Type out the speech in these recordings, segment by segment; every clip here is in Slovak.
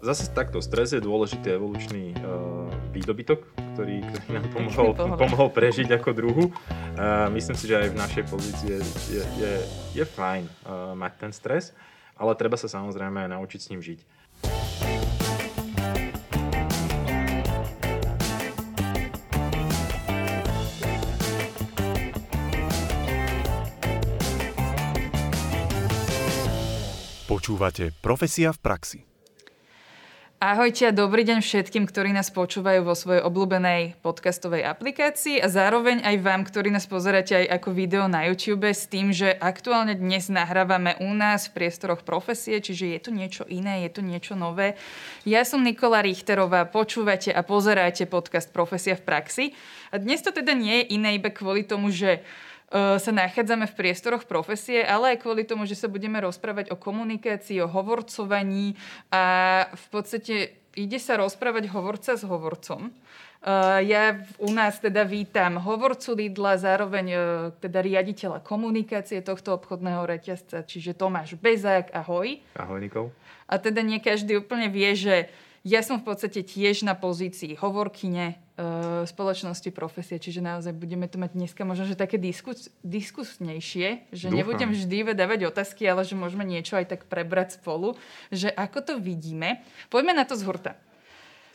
Zase takto, stres je dôležitý evolučný uh, výdobytok, ktorý, ktorý nám pomohol, pomohol prežiť ako druhu. Uh, myslím si, že aj v našej pozícii je, je, je, je fajn uh, mať ten stres, ale treba sa samozrejme aj naučiť s ním žiť. Počúvate Profesia v praxi. Ahojte a dobrý deň všetkým, ktorí nás počúvajú vo svojej obľúbenej podcastovej aplikácii a zároveň aj vám, ktorí nás pozeráte aj ako video na YouTube s tým, že aktuálne dnes nahrávame u nás v priestoroch profesie, čiže je to niečo iné, je to niečo nové. Ja som Nikola Richterová, počúvate a pozeráte podcast Profesia v praxi. A dnes to teda nie je iné iba kvôli tomu, že sa nachádzame v priestoroch profesie, ale aj kvôli tomu, že sa budeme rozprávať o komunikácii, o hovorcovaní a v podstate ide sa rozprávať hovorca s hovorcom. Uh, ja u nás teda vítam hovorcu Lidla, zároveň uh, teda riaditeľa komunikácie tohto obchodného reťazca, čiže Tomáš Bezák, ahoj. Ahoj Nikol. A teda nie každý úplne vie, že ja som v podstate tiež na pozícii hovorkyne uh, spoločnosti profesie, čiže naozaj budeme to mať dneska možno, že také diskus, diskusnejšie, že Dúfam. nebudem vždy dávať otázky, ale že môžeme niečo aj tak prebrať spolu, že ako to vidíme. Poďme na to z hurta.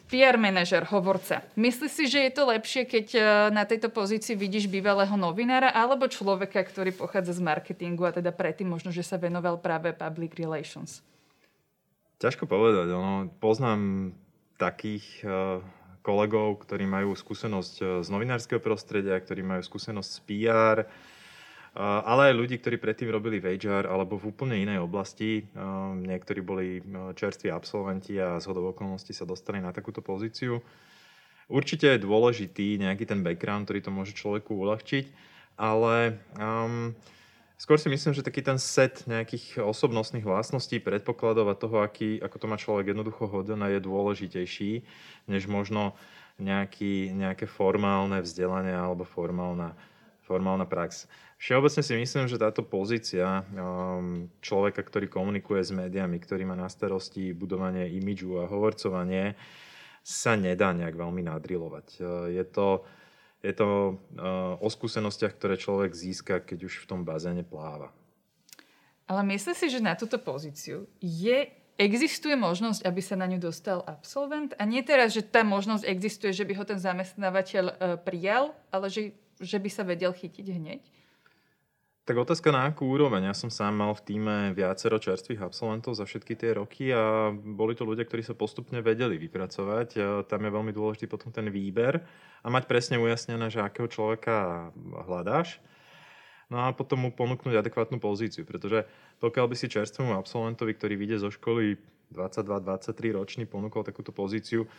PR manažer, hovorca. Myslíš si, že je to lepšie, keď e, na tejto pozícii vidíš bývalého novinára alebo človeka, ktorý pochádza z marketingu a teda predtým možno, že sa venoval práve public relations? Ťažko povedať. Ono, poznám takých uh, kolegov, ktorí majú skúsenosť uh, z novinárskeho prostredia, ktorí majú skúsenosť z PR, uh, ale aj ľudí, ktorí predtým robili v HR alebo v úplne inej oblasti. Niektorí boli čerství absolventi a z okolností sa dostali na takúto pozíciu. Určite je dôležitý nejaký ten background, ktorý to môže človeku uľahčiť, ale um, Skôr si myslím, že taký ten set nejakých osobnostných vlastností, predpokladov a toho, aký, ako to má človek jednoducho hodené, je dôležitejší, než možno nejaký, nejaké formálne vzdelanie alebo formálna, formálna prax. Všeobecne si myslím, že táto pozícia um, človeka, ktorý komunikuje s médiami, ktorý má na starosti budovanie imidžu a hovorcovanie, sa nedá nejak veľmi nadrilovať. Je to je to uh, o skúsenostiach, ktoré človek získa, keď už v tom bazéne pláva. Ale myslím si, že na túto pozíciu je, existuje možnosť, aby sa na ňu dostal absolvent? A nie teraz, že tá možnosť existuje, že by ho ten zamestnávateľ uh, prijal, ale že, že by sa vedel chytiť hneď? Tak otázka na akú úroveň. Ja som sám mal v týme viacero čerstvých absolventov za všetky tie roky a boli to ľudia, ktorí sa postupne vedeli vypracovať. Tam je veľmi dôležitý potom ten výber a mať presne ujasnené, že akého človeka hľadáš. No a potom mu ponúknuť adekvátnu pozíciu, pretože pokiaľ by si čerstvému absolventovi, ktorý vyjde zo školy 22-23 ročný, ponúkol takúto pozíciu,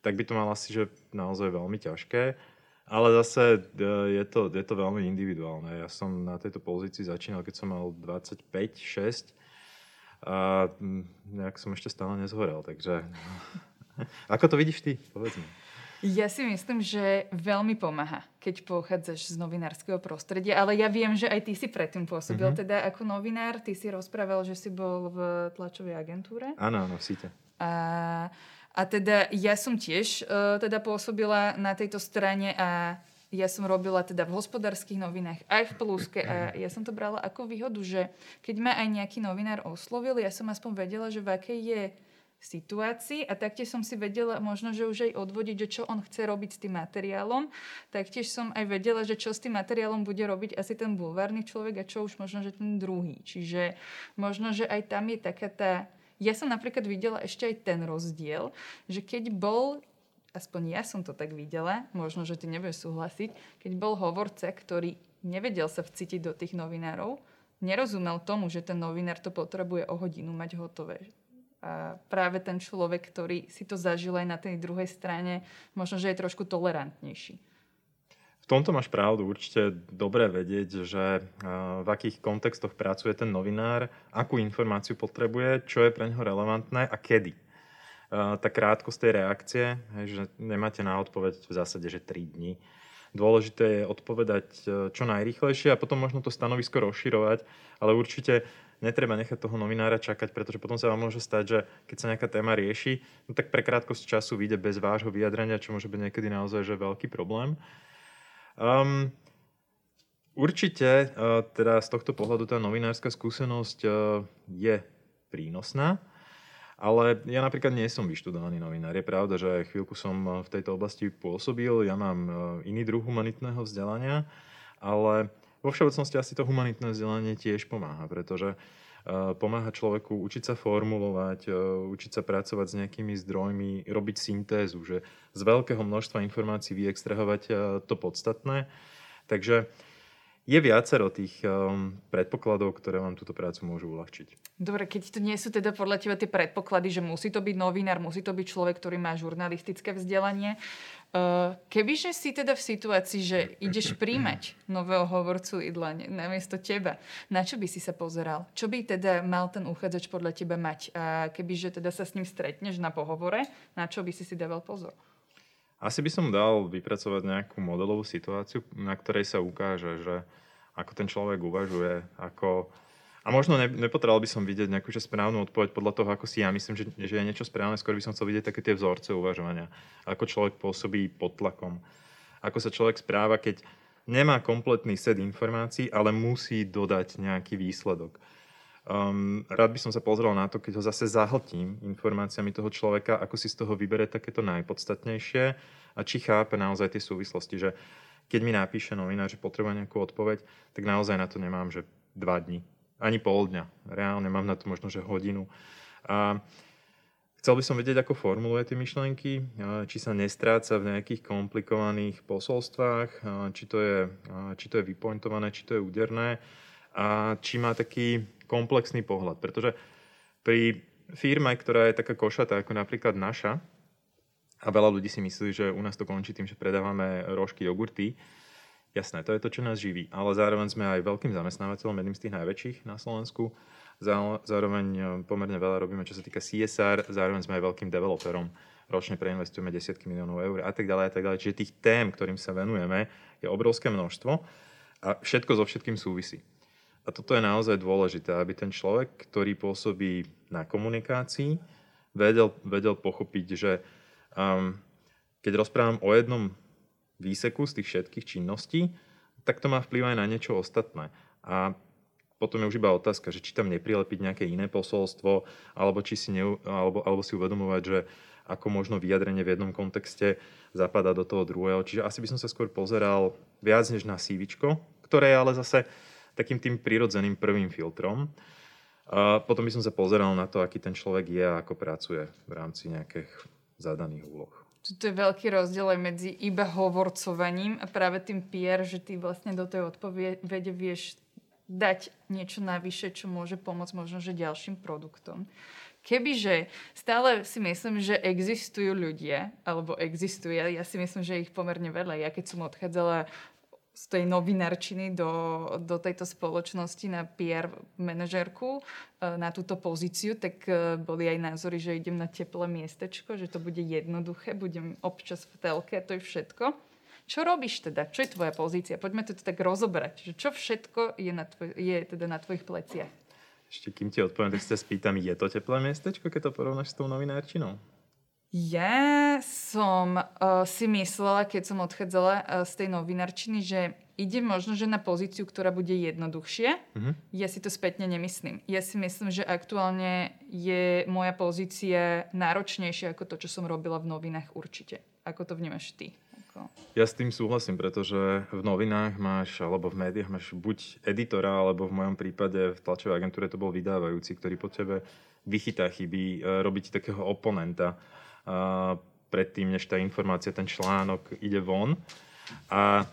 tak by to mal asi že naozaj veľmi ťažké. Ale zase e, je to, je to veľmi individuálne. Ja som na tejto pozícii začínal, keď som mal 25-6 a mm, nejak som ešte stále nezhorel, takže... Ako to vidíš ty? Povedz mi. Ja si myslím, že veľmi pomáha, keď pochádzaš z novinárskeho prostredia, ale ja viem, že aj ty si predtým pôsobil mm-hmm. teda ako novinár. Ty si rozprával, že si bol v tlačovej agentúre. Áno, áno, síte. A a teda ja som tiež uh, teda pôsobila na tejto strane a ja som robila teda v hospodárskych novinách aj v Pluske a ja som to brala ako výhodu, že keď ma aj nejaký novinár oslovil, ja som aspoň vedela, že v akej je situácii a taktiež som si vedela možno, že už aj odvodiť, že čo on chce robiť s tým materiálom. Taktiež som aj vedela, že čo s tým materiálom bude robiť asi ten bulvárny človek a čo už možno, že ten druhý. Čiže možno, že aj tam je taká tá ja som napríklad videla ešte aj ten rozdiel, že keď bol aspoň ja som to tak videla, možno, že ty nebudeš súhlasiť, keď bol hovorca, ktorý nevedel sa vcítiť do tých novinárov, nerozumel tomu, že ten novinár to potrebuje o hodinu mať hotové. A práve ten človek, ktorý si to zažil aj na tej druhej strane, možno, že je trošku tolerantnejší. V tomto máš pravdu. Určite dobre vedieť, že v akých kontextoch pracuje ten novinár, akú informáciu potrebuje, čo je pre neho relevantné a kedy. Tá krátkosť tej reakcie, že nemáte na odpoveď v zásade, že 3 dní. Dôležité je odpovedať čo najrýchlejšie a potom možno to stanovisko rozširovať, ale určite netreba nechať toho novinára čakať, pretože potom sa vám môže stať, že keď sa nejaká téma rieši, no tak pre krátkosť času vyjde bez vášho vyjadrenia, čo môže byť niekedy naozaj že veľký problém. Um, určite, uh, teda z tohto pohľadu tá novinárska skúsenosť uh, je prínosná, ale ja napríklad nie som vyštudovaný novinár. Je pravda, že chvíľku som eh, v tejto oblasti pôsobil, ja mám iný druh humanitného vzdelania, ale vo všeobecnosti asi to humanitné vzdelanie tiež pomáha, pretože eh, pomáha človeku učiť sa formulovať, učiť sa pracovať s nejakými zdrojmi, robiť syntézu, že z veľkého množstva informácií vyextrahovať to podstatné. Takže je viacero tých um, predpokladov, ktoré vám túto prácu môžu uľahčiť. Dobre, keď to nie sú teda podľa teba tie predpoklady, že musí to byť novinár, musí to byť človek, ktorý má žurnalistické vzdelanie, kebyže si teda v situácii, že ideš príjmať nového hovorcu idla namiesto teba, na čo by si sa pozeral? Čo by teda mal ten uchádzač podľa teba mať? A kebyže teda sa s ním stretneš na pohovore, na čo by si si dával pozor? Asi by som dal vypracovať nejakú modelovú situáciu, na ktorej sa ukáže, že ako ten človek uvažuje, ako... A možno ne, nepotreboval by som vidieť nejakú správnu odpoveď podľa toho, ako si ja myslím, že, že je niečo správne. Skôr by som chcel vidieť také tie vzorce uvažovania. Ako človek pôsobí pod tlakom. Ako sa človek správa, keď nemá kompletný set informácií, ale musí dodať nejaký výsledok. Um, rád by som sa pozrel na to, keď ho zase zahltím informáciami toho človeka, ako si z toho vybere takéto najpodstatnejšie a či chápe naozaj tie súvislosti, že keď mi napíše novinár, že potrebuje nejakú odpoveď, tak naozaj na to nemám, že dva dní, ani pol dňa. Reálne mám na to možno, že hodinu. A chcel by som vedieť, ako formuluje tie myšlienky, či sa nestráca v nejakých komplikovaných posolstvách, či to je, či to je vypointované, či to je úderné a či má taký komplexný pohľad. Pretože pri firme, ktorá je taká košatá ako napríklad naša, a veľa ľudí si myslí, že u nás to končí tým, že predávame rožky, jogurty, Jasné, to je to, čo nás živí, ale zároveň sme aj veľkým zamestnávateľom, jedným z tých najväčších na Slovensku. Zároveň e, pomerne veľa robíme, čo sa týka CSR, zároveň sme aj veľkým developerom. Ročne preinvestujeme desiatky miliónov eur a tak ďalej a tak ďalej. Čiže tých tém, ktorým sa venujeme, je obrovské množstvo a všetko so všetkým súvisí. A toto je naozaj dôležité, aby ten človek, ktorý pôsobí na komunikácii, vedel, vedel pochopiť, že um, keď rozprávam o jednom výseku z tých všetkých činností, tak to má vplyv aj na niečo ostatné. A potom je už iba otázka, že či tam neprilepiť nejaké iné posolstvo, alebo, či si ne, alebo, alebo si uvedomovať, že ako možno vyjadrenie v jednom kontexte zapadá do toho druhého. Čiže asi by som sa skôr pozeral viac než na CV, ktoré je ale zase takým tým prirodzeným prvým filtrom. A potom by som sa pozeral na to, aký ten človek je a ako pracuje v rámci nejakých zadaných úloh. To je veľký rozdiel aj medzi iba hovorcovaním a práve tým PR, že ty vlastne do tej odpovede vieš dať niečo navyše, čo môže pomôcť možno, že ďalším produktom. Kebyže stále si myslím, že existujú ľudia, alebo existuje, ja si myslím, že ich pomerne veľa. Ja keď som odchádzala z tej novinárčiny do, do tejto spoločnosti na PR manažerku, e, na túto pozíciu, tak e, boli aj názory, že idem na teplé miestečko, že to bude jednoduché, budem občas v telke to je všetko. Čo robíš teda? Čo je tvoja pozícia? Poďme to tak rozobrať. Že čo všetko je, na tvoj, je teda na tvojich pleciach? Ešte kým ti odpoviem, tak sa spýtam, je to teplé miestečko, keď to porovnáš s tou novinárčinou? Ja som uh, si myslela, keď som odchádzala uh, z tej novinarčiny, že ide možno, že na pozíciu, ktorá bude jednoduchšie. Uh-huh. Ja si to spätne nemyslím. Ja si myslím, že aktuálne je moja pozícia náročnejšia ako to, čo som robila v novinách určite. Ako to vnímaš ty? Ako... Ja s tým súhlasím, pretože v novinách máš, alebo v médiách máš buď editora, alebo v mojom prípade v tlačovej agentúre to bol vydávajúci, ktorý po tebe vychytá chyby, e, robiť takého oponenta predtým, než tá informácia, ten článok ide von. A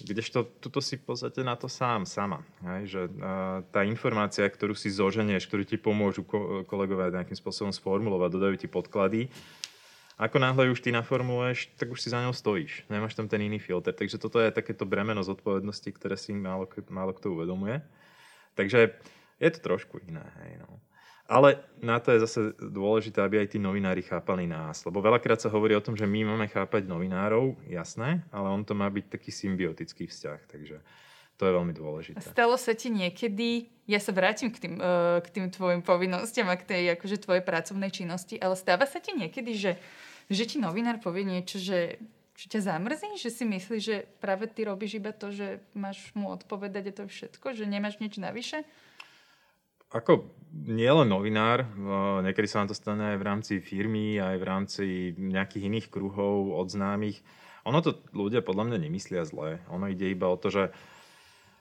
kdežto tuto si v podstate na to sám, sama. Hej? Že, uh, tá informácia, ktorú si zoženieš, ktorú ti pomôžu ko- kolegovia nejakým spôsobom sformulovať, dodajú ti podklady, ako náhle už ty naformuluješ, tak už si za ňou stojíš. Nemáš tam ten iný filter. Takže toto je takéto bremeno zodpovednosti, ktoré si málo, málo kto uvedomuje. Takže je to trošku iné. Hej, no. Ale na to je zase dôležité, aby aj tí novinári chápali nás. Lebo veľakrát sa hovorí o tom, že my máme chápať novinárov, jasné, ale on to má byť taký symbiotický vzťah. Takže to je veľmi dôležité. Stalo sa ti niekedy, ja sa vrátim k tým, uh, k tým tvojim povinnostiam a k tej akože, tvojej pracovnej činnosti, ale stáva sa ti niekedy, že, že ti novinár povie niečo, že, že ťa zamrzí, že si myslíš, že práve ty robíš iba to, že máš mu odpovedať a to všetko, že nemáš nič navyše? Ako nielen novinár, niekedy sa nám to stane aj v rámci firmy, aj v rámci nejakých iných kruhov od známych. Ono to ľudia podľa mňa nemyslia zle. Ono ide iba o to, že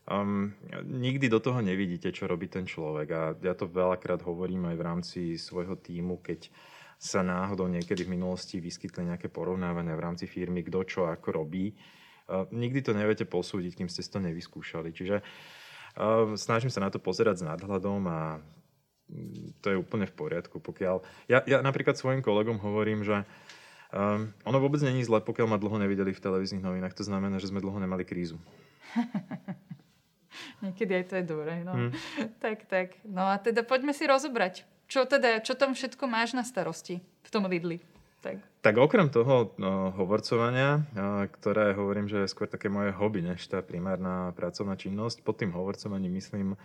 um, nikdy do toho nevidíte, čo robí ten človek. A ja to veľakrát hovorím aj v rámci svojho týmu, keď sa náhodou niekedy v minulosti vyskytli nejaké porovnávania v rámci firmy, kto čo ako robí. Uh, nikdy to neviete posúdiť, kým ste to nevyskúšali. Čiže uh, snažím sa na to pozerať s nadhľadom a mm, to je úplne v poriadku. Pokiaľ... Ja, ja napríklad svojim kolegom hovorím, že um, ono vôbec není zle, pokiaľ ma dlho nevideli v televíznych novinách. To znamená, že sme dlho nemali krízu. Niekedy aj to je dobré. No. Hmm. tak, tak. No a teda poďme si rozobrať. Čo teda, čo tam všetko máš na starosti v tom Lidli? Tak. tak okrem toho no, hovorcovania, ktoré hovorím, že je skôr také moje hobby, než tá primárna pracovná činnosť, pod tým hovorcovaním myslím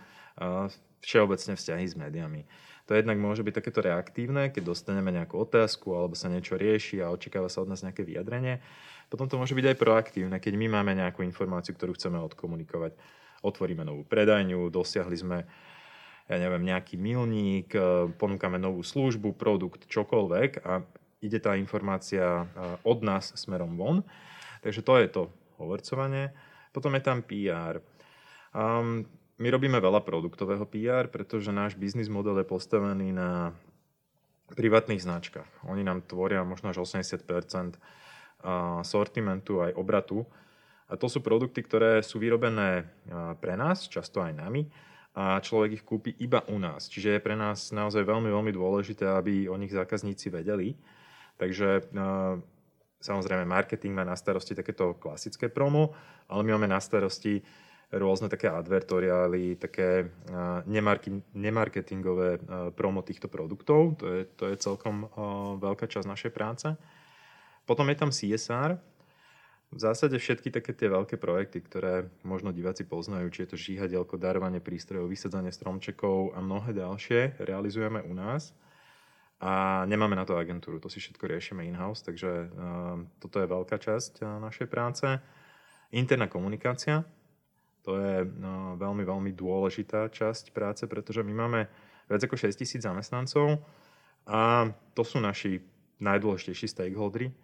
všeobecne vzťahy s médiami. To jednak môže byť takéto reaktívne, keď dostaneme nejakú otázku alebo sa niečo rieši a očakáva sa od nás nejaké vyjadrenie. Potom to môže byť aj proaktívne, keď my máme nejakú informáciu, ktorú chceme odkomunikovať. Otvoríme novú predajňu, dosiahli sme ja neviem, nejaký milník, ponúkame novú službu, produkt, čokoľvek a ide tá informácia od nás smerom von. Takže to je to hovorcovanie. Potom je tam PR. Um, my robíme veľa produktového PR, pretože náš biznis model je postavený na privátnych značkách. Oni nám tvoria možno až 80 sortimentu aj obratu. A to sú produkty, ktoré sú vyrobené pre nás, často aj nami, a človek ich kúpi iba u nás. Čiže je pre nás naozaj veľmi, veľmi dôležité, aby o nich zákazníci vedeli. Takže samozrejme marketing má na starosti takéto klasické promo, ale my máme na starosti rôzne také advertoriály, také nemarketingové promo týchto produktov. To je, to je celkom veľká časť našej práce. Potom je tam CSR. V zásade všetky také tie veľké projekty, ktoré možno diváci poznajú, či je to žíhadielko, darovanie prístrojov, vysadzanie stromčekov a mnohé ďalšie, realizujeme u nás. A nemáme na to agentúru, to si všetko riešime in-house, takže uh, toto je veľká časť uh, našej práce. Interná komunikácia, to je uh, veľmi, veľmi dôležitá časť práce, pretože my máme viac ako 6 tisíc zamestnancov a to sú naši najdôležitejší stakeholderi,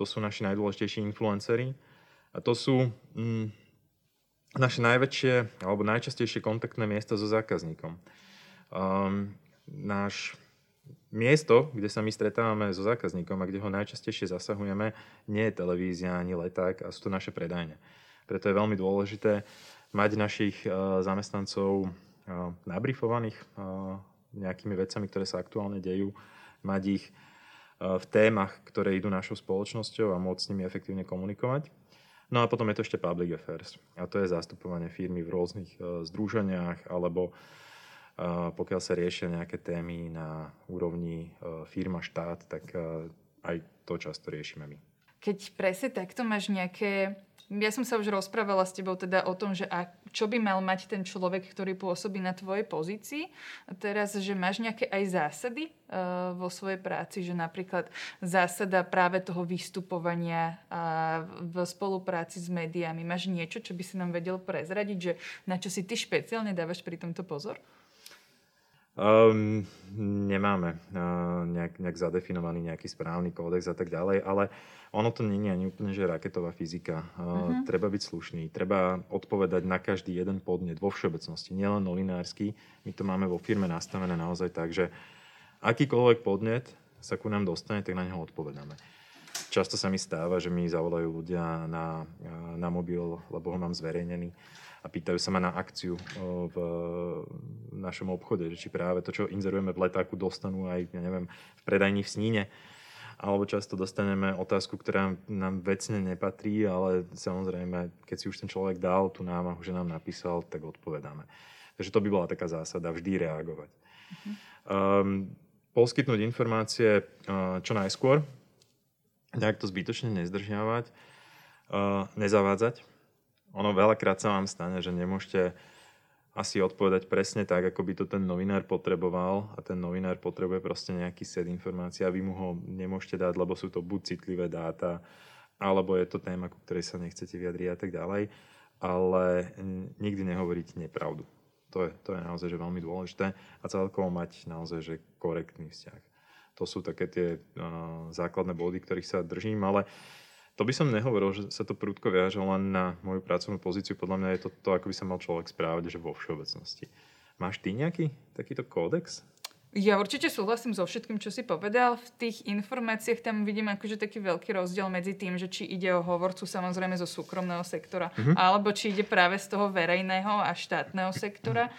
to sú naši najdôležitejší influenceri a to sú mm, naše najväčšie alebo najčastejšie kontaktné miesta so zákazníkom. Um, náš miesto, kde sa my stretávame so zákazníkom a kde ho najčastejšie zasahujeme, nie je televízia ani leták a sú to naše predajne. Preto je veľmi dôležité mať našich uh, zamestnancov uh, nabrifovaných uh, nejakými vecami, ktoré sa aktuálne dejú, mať ich v témach, ktoré idú našou spoločnosťou a môcť s nimi efektívne komunikovať. No a potom je to ešte public affairs. A to je zastupovanie firmy v rôznych združeniach alebo pokiaľ sa riešia nejaké témy na úrovni e, firma, štát, tak e, aj to často riešime my. Keď presne takto máš nejaké... Ja som sa už rozprávala s tebou teda o tom, že a čo by mal mať ten človek, ktorý pôsobí na tvojej pozícii. Teraz, že máš nejaké aj zásady vo svojej práci, že napríklad zásada práve toho vystupovania a v spolupráci s médiami. Máš niečo, čo by si nám vedel prezradiť, že na čo si ty špeciálne dávaš pri tomto pozor? Um, nemáme uh, nejak, nejak zadefinovaný nejaký správny kódex a tak ďalej, ale ono to je ani úplne, že raketová fyzika. Uh, uh-huh. Treba byť slušný, treba odpovedať na každý jeden podnet vo všeobecnosti, nielen novinársky. My to máme vo firme nastavené naozaj tak, že akýkoľvek podnet sa ku nám dostane, tak na neho odpovedáme. Často sa mi stáva, že mi zavolajú ľudia na, na mobil, lebo ho mám zverejnený a pýtajú sa ma na akciu v našom obchode, že či práve to, čo inzerujeme v letáku, dostanú aj, ja neviem, v predajni v Sníne. Alebo často dostaneme otázku, ktorá nám vecne nepatrí, ale samozrejme, keď si už ten človek dal tú námahu, že nám napísal, tak odpovedáme. Takže to by bola taká zásada, vždy reagovať. Uh-huh. Um, poskytnúť informácie uh, čo najskôr, nejak to zbytočne nezdržiavať, uh, nezavádzať. Ono veľakrát sa vám stane, že nemôžete asi odpovedať presne tak, ako by to ten novinár potreboval a ten novinár potrebuje proste nejaký set informácií a vy mu ho nemôžete dať, lebo sú to buď citlivé dáta, alebo je to téma, ku ktorej sa nechcete vyjadriť a tak ďalej, ale nikdy nehovoriť nepravdu. To je, to je naozaj že veľmi dôležité a celkovo mať naozaj že korektný vzťah. To sú také tie uh, základné body, ktorých sa držím, ale to by som nehovoril, že sa to prúdko viaže len na moju pracovnú pozíciu. Podľa mňa je to to, ako by sa mal človek správať, že vo všeobecnosti. Máš ty nejaký takýto kódex? Ja určite súhlasím so všetkým, čo si povedal. V tých informáciách tam vidím akože taký veľký rozdiel medzi tým, že či ide o hovorcu samozrejme zo súkromného sektora, mm-hmm. alebo či ide práve z toho verejného a štátneho sektora.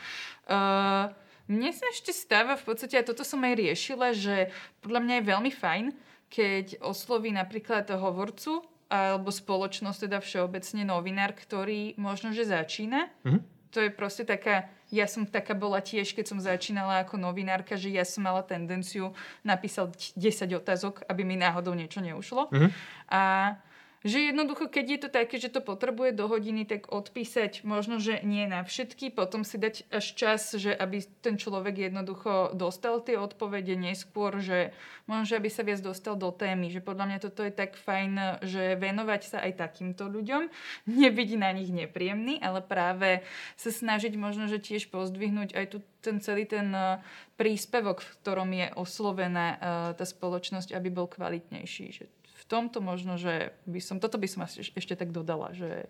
Uh, mne sa ešte stáva v podstate, a toto som aj riešila, že podľa mňa je veľmi fajn, keď osloví napríklad hovorcu alebo spoločnosť, teda všeobecne novinár, ktorý možno, že začína. Mm-hmm. To je proste taká ja som taká bola tiež, keď som začínala ako novinárka, že ja som mala tendenciu napísať 10 otázok, aby mi náhodou niečo neušlo. Mm-hmm. A že jednoducho, keď je to také, že to potrebuje do hodiny, tak odpísať možno, že nie na všetky, potom si dať až čas, že aby ten človek jednoducho dostal tie odpovede neskôr, že možno, že aby sa viac dostal do témy, že podľa mňa toto je tak fajn, že venovať sa aj takýmto ľuďom, nebyť na nich nepríjemný, ale práve sa snažiť možno, že tiež pozdvihnúť aj tu ten celý ten e, príspevok, v ktorom je oslovená e, tá spoločnosť, aby bol kvalitnejší. Že tomto možno, že by som, toto by som asi ešte tak dodala, že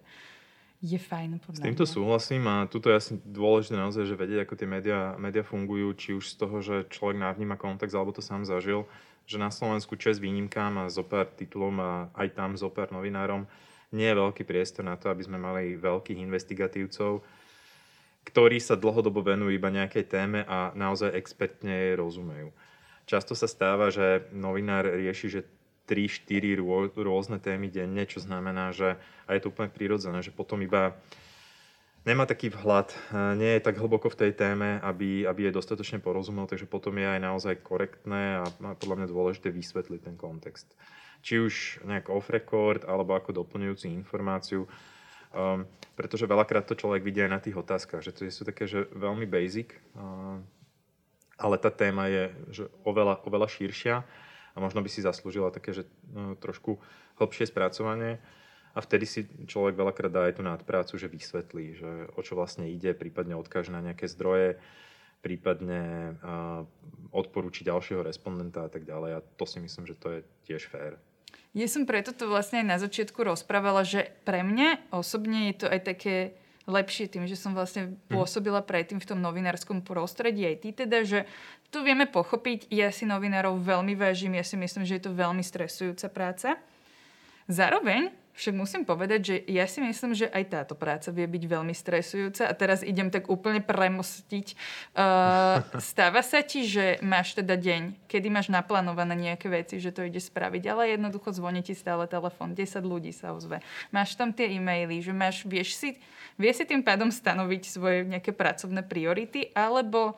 je fajn podľa S týmto mňa. súhlasím a tuto je asi dôležité naozaj, že vedieť, ako tie médiá, médiá fungujú, či už z toho, že človek navníma kontext, alebo to sám zažil, že na Slovensku čes výnimkám a zopár titulom a aj tam zopár novinárom nie je veľký priestor na to, aby sme mali veľkých investigatívcov, ktorí sa dlhodobo venujú iba nejakej téme a naozaj expertne rozumejú. Často sa stáva, že novinár rieši, že 3-4 rôzne témy denne, čo znamená, že a je to úplne prirodzené, že potom iba nemá taký vhľad, nie je tak hlboko v tej téme, aby, aby je dostatočne porozumel, takže potom je aj naozaj korektné a podľa mňa dôležité vysvetliť ten kontext. Či už nejak off record, alebo ako doplňujúci informáciu, um, pretože veľakrát to človek vidí aj na tých otázkach, že to sú také, že veľmi basic, um, ale tá téma je že oveľa, oveľa širšia a možno by si zaslúžila také, že no, trošku hlbšie spracovanie a vtedy si človek veľakrát dá aj tú nadprácu, že vysvetlí, že o čo vlastne ide, prípadne odkáže na nejaké zdroje, prípadne odporúči ďalšieho respondenta a tak ďalej. A to si myslím, že to je tiež fér. Ja som preto to vlastne aj na začiatku rozprávala, že pre mňa osobne je to aj také lepšie tým, že som vlastne mhm. pôsobila predtým v tom novinárskom prostredí aj ty teda, že tu vieme pochopiť, ja si novinárov veľmi vážim, ja si myslím, že je to veľmi stresujúca práca. Zároveň však musím povedať, že ja si myslím, že aj táto práca vie byť veľmi stresujúca a teraz idem tak úplne premostiť. Uh, stáva sa ti, že máš teda deň, kedy máš naplánované nejaké veci, že to ide spraviť, ale jednoducho zvoní ti stále telefón, 10 ľudí sa ozve. Máš tam tie e-maily, že máš, vieš si, vie si tým pádom stanoviť svoje nejaké pracovné priority, alebo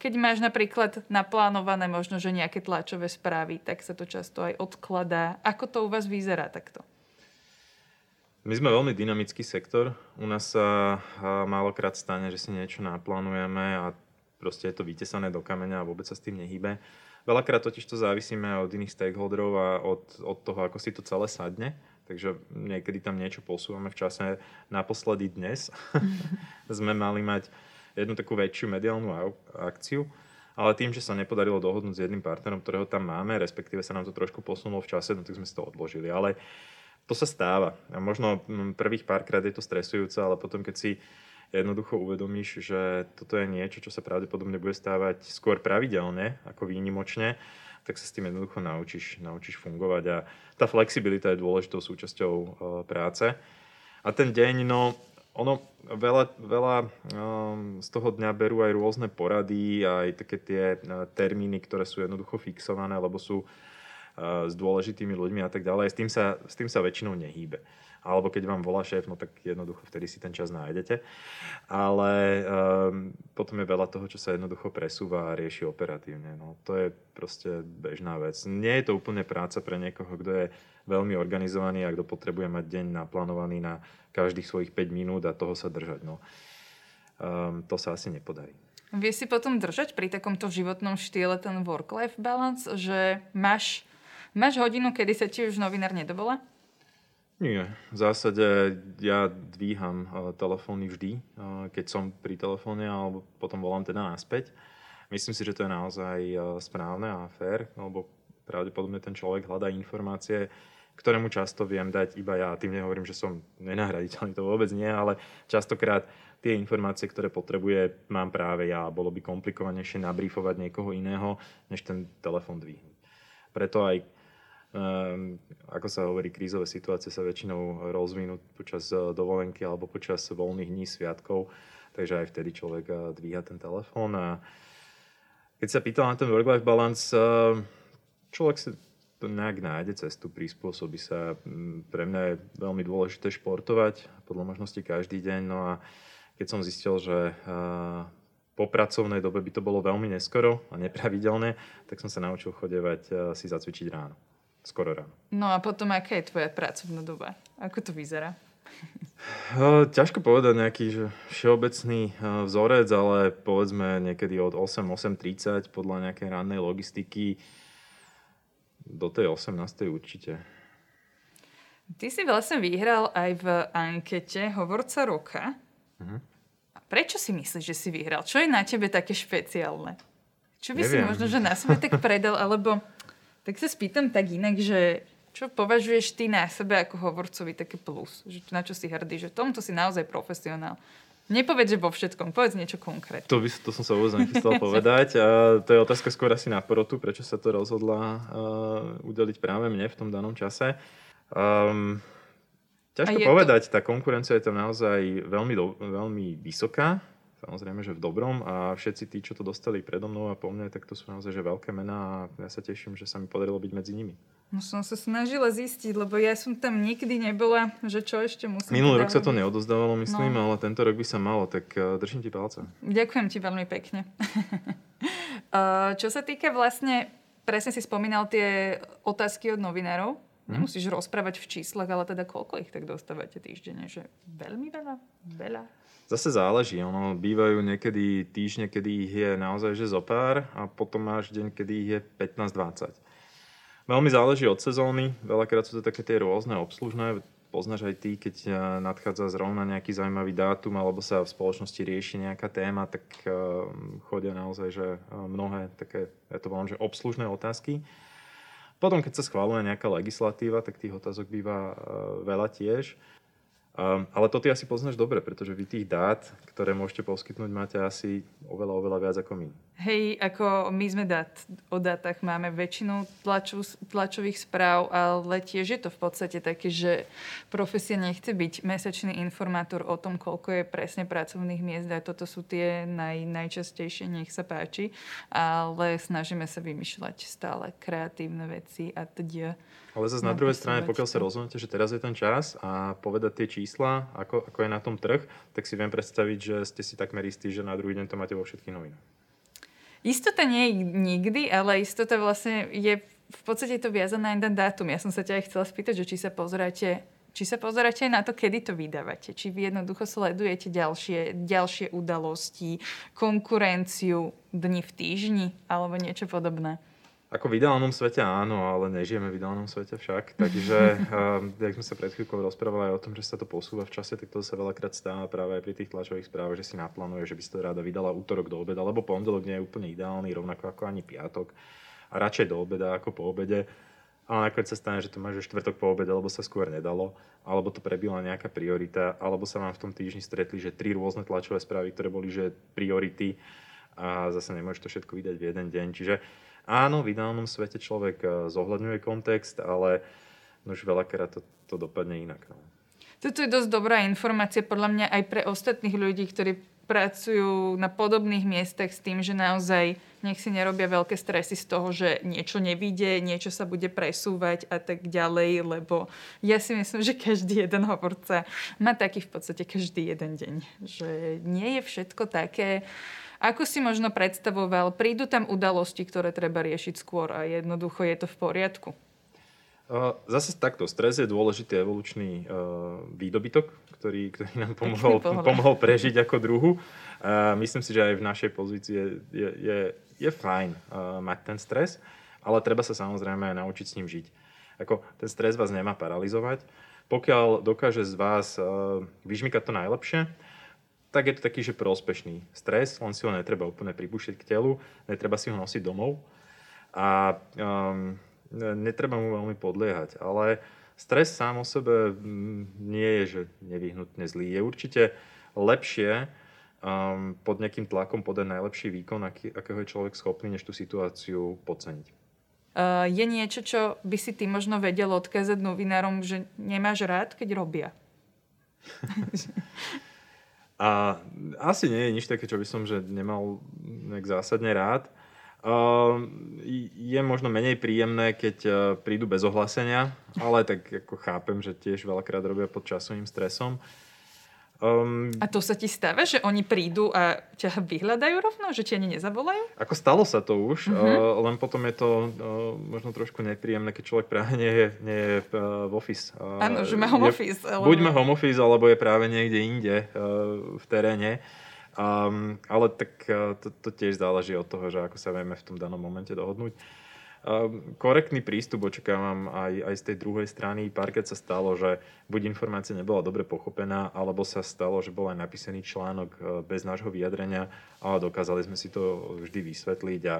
keď máš napríklad naplánované možno, že nejaké tlačové správy, tak sa to často aj odkladá. Ako to u vás vyzerá takto? My sme veľmi dynamický sektor. U nás sa málokrát stane, že si niečo naplánujeme a proste je to vytesané do kameňa a vôbec sa s tým nehybe. Veľakrát totiž to závisíme od iných stakeholderov a od, od toho, ako si to celé sadne. Takže niekedy tam niečo posúvame v čase. Naposledy dnes sme mali mať jednu takú väčšiu mediálnu akciu, ale tým, že sa nepodarilo dohodnúť s jedným partnerom, ktorého tam máme, respektíve sa nám to trošku posunulo v čase, no tak sme si to odložili. Ale to sa stáva. A možno mm, prvých párkrát je to stresujúce, ale potom, keď si jednoducho uvedomíš, že toto je niečo, čo sa pravdepodobne bude stávať skôr pravidelne ako výnimočne, tak sa s tým jednoducho naučíš, naučíš fungovať a tá flexibilita je dôležitou súčasťou uh, práce. A ten deň, no, ono veľa, veľa um, z toho dňa berú aj rôzne porady, aj také tie uh, termíny, ktoré sú jednoducho fixované, lebo sú s dôležitými ľuďmi a tak ďalej. S tým sa, s tým sa väčšinou nehýbe alebo keď vám volá šéf, no tak jednoducho vtedy si ten čas nájdete. Ale um, potom je veľa toho, čo sa jednoducho presúva a rieši operatívne. No, to je proste bežná vec. Nie je to úplne práca pre niekoho, kto je veľmi organizovaný a kto potrebuje mať deň naplánovaný na každých svojich 5 minút a toho sa držať. No. Um, to sa asi nepodarí. Vie si potom držať pri takomto životnom štýle ten work-life balance, že máš, máš hodinu, kedy sa ti už novinár nedovolá? Nie. V zásade ja dvíham uh, telefóny vždy, uh, keď som pri telefóne, alebo potom volám teda naspäť. Myslím si, že to je naozaj uh, správne a fér, lebo pravdepodobne ten človek hľadá informácie, ktorému často viem dať iba ja. Tým nehovorím, že som nenahraditeľný, to vôbec nie, ale častokrát tie informácie, ktoré potrebuje, mám práve ja. Bolo by komplikovanejšie nabrífovať niekoho iného, než ten telefón dvihnúť. Preto aj Um, ako sa hovorí, krízové situácie sa väčšinou rozvinú počas uh, dovolenky alebo počas voľných dní, sviatkov, takže aj vtedy človek uh, dvíha ten telefón. A keď sa pýtal na ten work-life balance, uh, človek si to nejak nájde cestu, prispôsobí sa. Mm, pre mňa je veľmi dôležité športovať, podľa možnosti každý deň. No a keď som zistil, že po pracovnej dobe by to bolo veľmi neskoro a nepravidelné, tak som sa naučil chodevať si zacvičiť ráno skoro ráno. No a potom, aká je tvoja pracovná doba? Ako to vyzerá? Ťažko povedať nejaký že všeobecný vzorec, ale povedzme niekedy od 8, 8.30 podľa nejakej rannej logistiky do tej 18. určite. Ty si vlastne vyhral aj v ankete Hovorca roka. Uh-huh. A prečo si myslíš, že si vyhral? Čo je na tebe také špeciálne? Čo by Neviem. si možno že na sebe tak predal, alebo tak sa spýtam tak inak, že čo považuješ ty na sebe ako hovorcovi také plus? Že na čo si hrdý? Že v tomto si naozaj profesionál. Nepovedz, že vo všetkom. Povedz niečo konkrétne. To, by, to som sa vôbec nechystal povedať. A to je otázka skôr asi na porotu, prečo sa to rozhodla uh, udeliť práve mne v tom danom čase. Um, ťažko povedať, to... tá konkurencia je tam naozaj veľmi, do, veľmi vysoká samozrejme, že v dobrom a všetci tí, čo to dostali predo mnou a po mne, tak to sú naozaj že veľké mená a ja sa teším, že sa mi podarilo byť medzi nimi. No som sa snažila zistiť, lebo ja som tam nikdy nebola, že čo ešte musím... Minulý rok sa to neodozdávalo, myslím, no. ale tento rok by sa malo, tak uh, držím ti palce. Ďakujem ti veľmi pekne. uh, čo sa týka vlastne, presne si spomínal tie otázky od novinárov, mhm. Nemusíš rozprávať v číslach, ale teda koľko ich tak dostávate týždenne? Že veľmi veľa? Veľa? Zase záleží. Ono, bývajú niekedy týždne, kedy ich je naozaj že zopár a potom máš deň, kedy ich je 15-20. Veľmi záleží od sezóny. Veľakrát sú to také tie rôzne obslužné. Poznáš aj ty, keď eh, nadchádza zrovna nejaký zaujímavý dátum alebo sa v spoločnosti rieši nejaká téma, tak uh, chodia naozaj že uh, mnohé také, ja to volám, že obslužné otázky. Potom, keď sa schváluje nejaká legislatíva, tak tých otázok býva veľa tiež. Um, ale to ty asi poznáš dobre, pretože vy tých dát, ktoré môžete poskytnúť, máte asi oveľa, oveľa viac ako my. Hej, ako my sme dát, o dátach máme väčšinu tlaču, tlačových správ, ale tiež je to v podstate také, že profesia nechce byť mesačný informátor o tom, koľko je presne pracovných miest a toto sú tie naj, najčastejšie, nech sa páči, ale snažíme sa vymýšľať stále kreatívne veci a teda ale zase na druhej strane, pokiaľ sa rozhodnete, že teraz je ten čas a povedať tie čísla, ako, ako je na tom trh, tak si viem predstaviť, že ste si takmer istí, že na druhý deň to máte vo všetkých novinách. Istota nie je nikdy, ale istota vlastne je v podstate to viazané aj na dátum. Ja som sa ťa aj chcela spýtať, že či sa pozeráte či sa pozeráte aj na to, kedy to vydávate. Či vy jednoducho sledujete ďalšie, ďalšie udalosti, konkurenciu dni v týždni alebo niečo podobné. Ako v ideálnom svete áno, ale nežijeme v ideálnom svete však. Takže, um, jak sme sa pred chvíľkou rozprávali aj o tom, že sa to posúva v čase, tak to sa veľakrát stáva práve aj pri tých tlačových správach, že si naplánuje, že by si to rada vydala útorok do obeda, lebo pondelok nie je úplne ideálny, rovnako ako ani piatok. A radšej do obeda ako po obede. Ale nakoniec sa stane, že to máš štvrtok po obede, lebo sa skôr nedalo, alebo to prebila nejaká priorita, alebo sa vám v tom týždni stretli, že tri rôzne tlačové správy, ktoré boli že priority a zase nemôžeš to všetko vydať v jeden deň. Čiže Áno, v ideálnom svete človek eh, zohľadňuje kontext, ale už veľakrát to, to dopadne inak. No. Toto je dosť dobrá informácia podľa mňa aj pre ostatných ľudí, ktorí pracujú na podobných miestach s tým, že naozaj nech si nerobia veľké stresy z toho, že niečo nevidie, niečo sa bude presúvať a tak ďalej, lebo ja si myslím, že každý jeden hovorca má taký v podstate každý jeden deň. Že nie je všetko také, ako si možno predstavoval, prídu tam udalosti, ktoré treba riešiť skôr a jednoducho je to v poriadku. Zase takto, stres je dôležitý evolučný uh, výdobytok, ktorý, ktorý nám pomohol, pomohol prežiť ako druhu. Uh, myslím si, že aj v našej pozícii je, je, je fajn uh, mať ten stres, ale treba sa samozrejme aj naučiť s ním žiť. Ako, ten stres vás nemá paralizovať. Pokiaľ dokáže z vás uh, vyžmykať to najlepšie, tak je to taký, že prospešný stres, len si ho netreba úplne pripúšťať k telu, netreba si ho nosiť domov. A um, netreba mu veľmi podliehať. Ale stres sám o sebe mm, nie je že nevyhnutne zlý. Je určite lepšie um, pod nejakým tlakom podať najlepší výkon, aký, akého je človek schopný, než tú situáciu podceniť. Uh, je niečo, čo by si ty možno vedel odkázať novinárom, že nemáš rád, keď robia? A asi nie je nič také, čo by som že nemal nejak zásadne rád. Ehm, je možno menej príjemné, keď uh, prídu bez ohlásenia, ale tak ako chápem, že tiež veľakrát robia pod časovým stresom. Um, a to sa ti stáva, že oni prídu a ťa vyhľadajú rovno? Že ti ani nezavolajú? Ako stalo sa to už, uh-huh. uh, len potom je to uh, možno trošku nepríjemné, keď človek práve nie je, nie je uh, v office. Áno, uh, že má home je, office. Ale... Buď má home office, alebo je práve niekde inde uh, v teréne. Um, ale tak uh, to, to tiež záleží od toho, že ako sa vieme v tom danom momente dohodnúť. Um, korektný prístup očakávam aj, aj z tej druhej strany. Párkrát sa stalo, že buď informácia nebola dobre pochopená, alebo sa stalo, že bol aj napísaný článok uh, bez nášho vyjadrenia, ale dokázali sme si to vždy vysvetliť a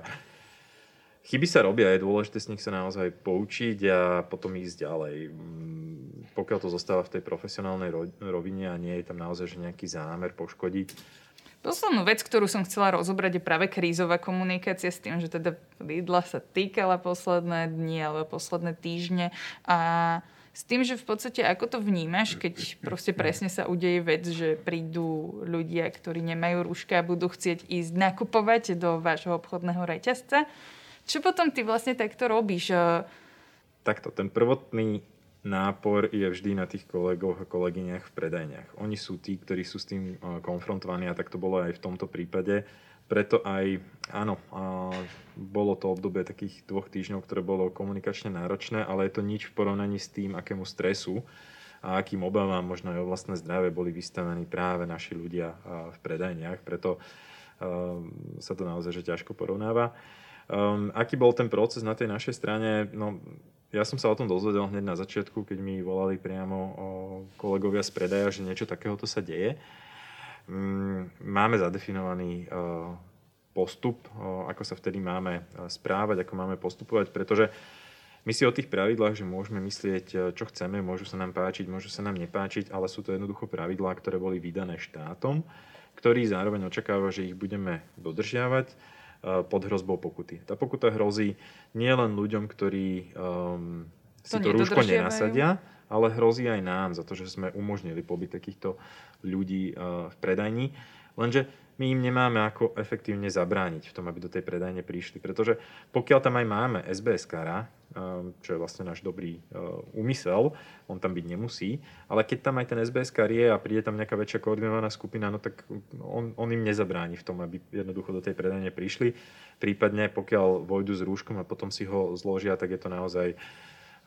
Chyby sa robia, je dôležité z nich sa naozaj poučiť a potom ísť ďalej. Mm, pokiaľ to zostáva v tej profesionálnej rovine a nie je tam naozaj že nejaký zámer poškodiť, Poslednú vec, ktorú som chcela rozobrať, je práve krízová komunikácia s tým, že teda Lidla sa týkala posledné dni alebo posledné týždne a s tým, že v podstate ako to vnímaš, keď proste presne sa udeje vec, že prídu ľudia, ktorí nemajú rúška a budú chcieť ísť nakupovať do vášho obchodného reťazca. Čo potom ty vlastne takto robíš? Takto, ten prvotný nápor je vždy na tých kolegoch a kolegyniach v predajniach. Oni sú tí, ktorí sú s tým eh, konfrontovaní a tak to bolo aj v tomto prípade. Preto aj, áno, bolo to obdobie takých dvoch týždňov, ktoré bolo komunikačne náročné, ale je to nič v porovnaní s tým, akému stresu a akým obavám možno aj o vlastné zdravie boli vystavení práve naši ľudia v predajniach. Preto eh, sa to naozaj že ťažko porovnáva. Um, aký bol ten proces na tej našej strane? No, ja som sa o tom dozvedel hneď na začiatku, keď mi volali priamo kolegovia z predaja, že niečo takéhoto sa deje. Um, máme zadefinovaný uh, postup, uh, ako sa vtedy máme uh, správať, ako máme postupovať, pretože my si o tých pravidlách, že môžeme myslieť, čo chceme, môžu sa nám páčiť, môžu sa nám nepáčiť, ale sú to jednoducho pravidlá, ktoré boli vydané štátom, ktorý zároveň očakáva, že ich budeme dodržiavať pod hrozbou pokuty. Tá pokuta hrozí nie len ľuďom, ktorí um, si to, to rúško nenasadia, ale hrozí aj nám za to, že sme umožnili pobyt takýchto ľudí uh, v predajni. Lenže my im nemáme ako efektívne zabrániť v tom, aby do tej predajne prišli. Pretože pokiaľ tam aj máme SBS kara, čo je vlastne náš dobrý eh, úmysel, on tam byť nemusí, ale keď tam aj ten SBS je a príde tam nejaká väčšia koordinovaná skupina, no tak on, on im nezabráni v tom, aby jednoducho do tej predajne prišli. Prípadne pokiaľ vojdu s rúškom a potom si ho zložia, tak je to naozaj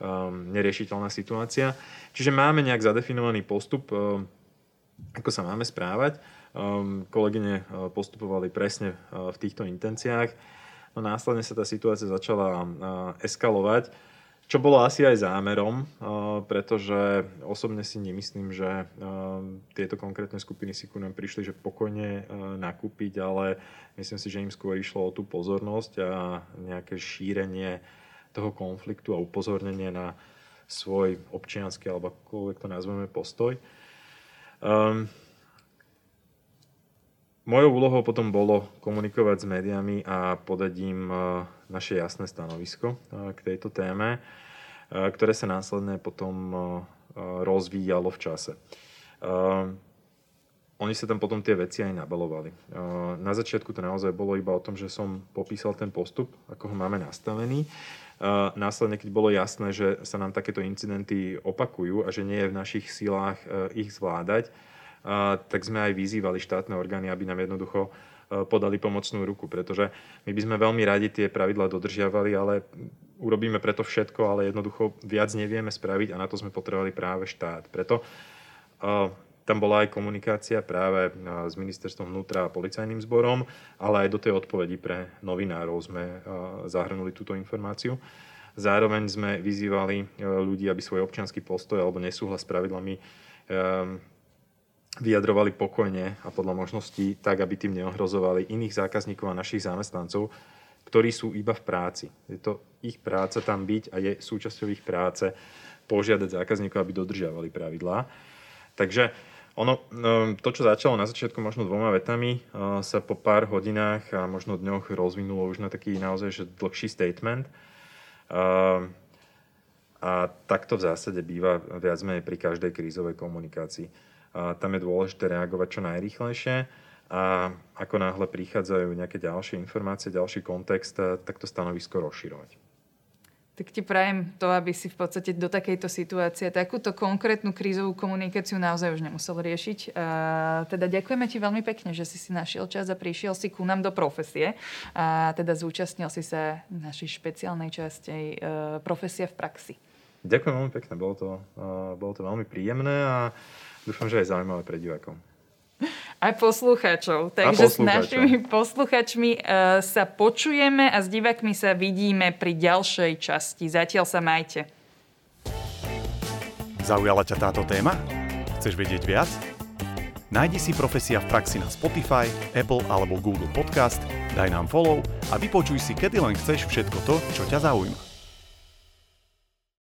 um, neriešiteľná situácia. Čiže máme nejak zadefinovaný postup, um, ako sa máme správať. Um, kolegyne postupovali presne v týchto intenciách No následne sa tá situácia začala eskalovať, čo bolo asi aj zámerom, pretože osobne si nemyslím, že tieto konkrétne skupiny si ku nám prišli, že pokojne nakúpiť, ale myslím si, že im skôr išlo o tú pozornosť a nejaké šírenie toho konfliktu a upozornenie na svoj občiansky alebo akokoľvek to nazveme postoj. Um, Mojou úlohou potom bolo komunikovať s médiami a podať im e, naše jasné stanovisko e, k tejto téme, e, ktoré sa následne potom rozvíjalo v čase. oni sa tam potom tie veci aj nabalovali. Na začiatku to naozaj bolo iba o tom, že som popísal ten postup, ako ho máme nastavený. Následne, keď bolo jasné, že sa nám takéto incidenty opakujú a že nie je v našich silách ich zvládať, tak sme aj vyzývali štátne orgány, aby nám jednoducho podali pomocnú ruku, pretože my by sme veľmi radi tie pravidlá dodržiavali, ale urobíme preto všetko, ale jednoducho viac nevieme spraviť a na to sme potrebovali práve štát. Preto tam bola aj komunikácia práve s ministerstvom vnútra a policajným zborom, ale aj do tej odpovedi pre novinárov sme zahrnuli túto informáciu. Zároveň sme vyzývali ľudí, aby svoj občianský postoj alebo nesúhlas s pravidlami vyjadrovali pokojne a podľa možností tak, aby tým neohrozovali iných zákazníkov a našich zamestnancov, ktorí sú iba v práci. Je to ich práca tam byť a je súčasťou ich práce požiadať zákazníkov, aby dodržiavali pravidlá. Takže ono, no, to, čo začalo na začiatku možno dvoma vetami, sa po pár hodinách a možno dňoch rozvinulo už na taký naozaj že dlhší statement. A takto v zásade býva viac menej pri každej krízovej komunikácii tam je dôležité reagovať čo najrýchlejšie a ako náhle prichádzajú nejaké ďalšie informácie, ďalší kontext, eh, tak to stanovisko rozširovať. Tak ti prajem to, aby si v podstate do takejto situácie takúto konkrétnu krízovú komunikáciu naozaj už nemusel riešiť. A teda ďakujeme ti veľmi pekne, že si si našiel čas a prišiel si ku nám do profesie a teda zúčastnil si sa našej špeciálnej časti uh, Profesia v praxi. Ďakujem veľmi pekne, bolo to, uh, bolo to veľmi príjemné a Dúfam, že aj zaujímavé pre divákov. Aj poslucháčov. Takže s našimi poslucháčmi uh, sa počujeme a s divákmi sa vidíme pri ďalšej časti. Zatiaľ sa majte. Zaujala ťa táto téma? Chceš vedieť viac? Nájdi si Profesia v praxi na Spotify, Apple alebo Google Podcast, daj nám follow a vypočuj si kedy len chceš všetko to, čo ťa zaujíma.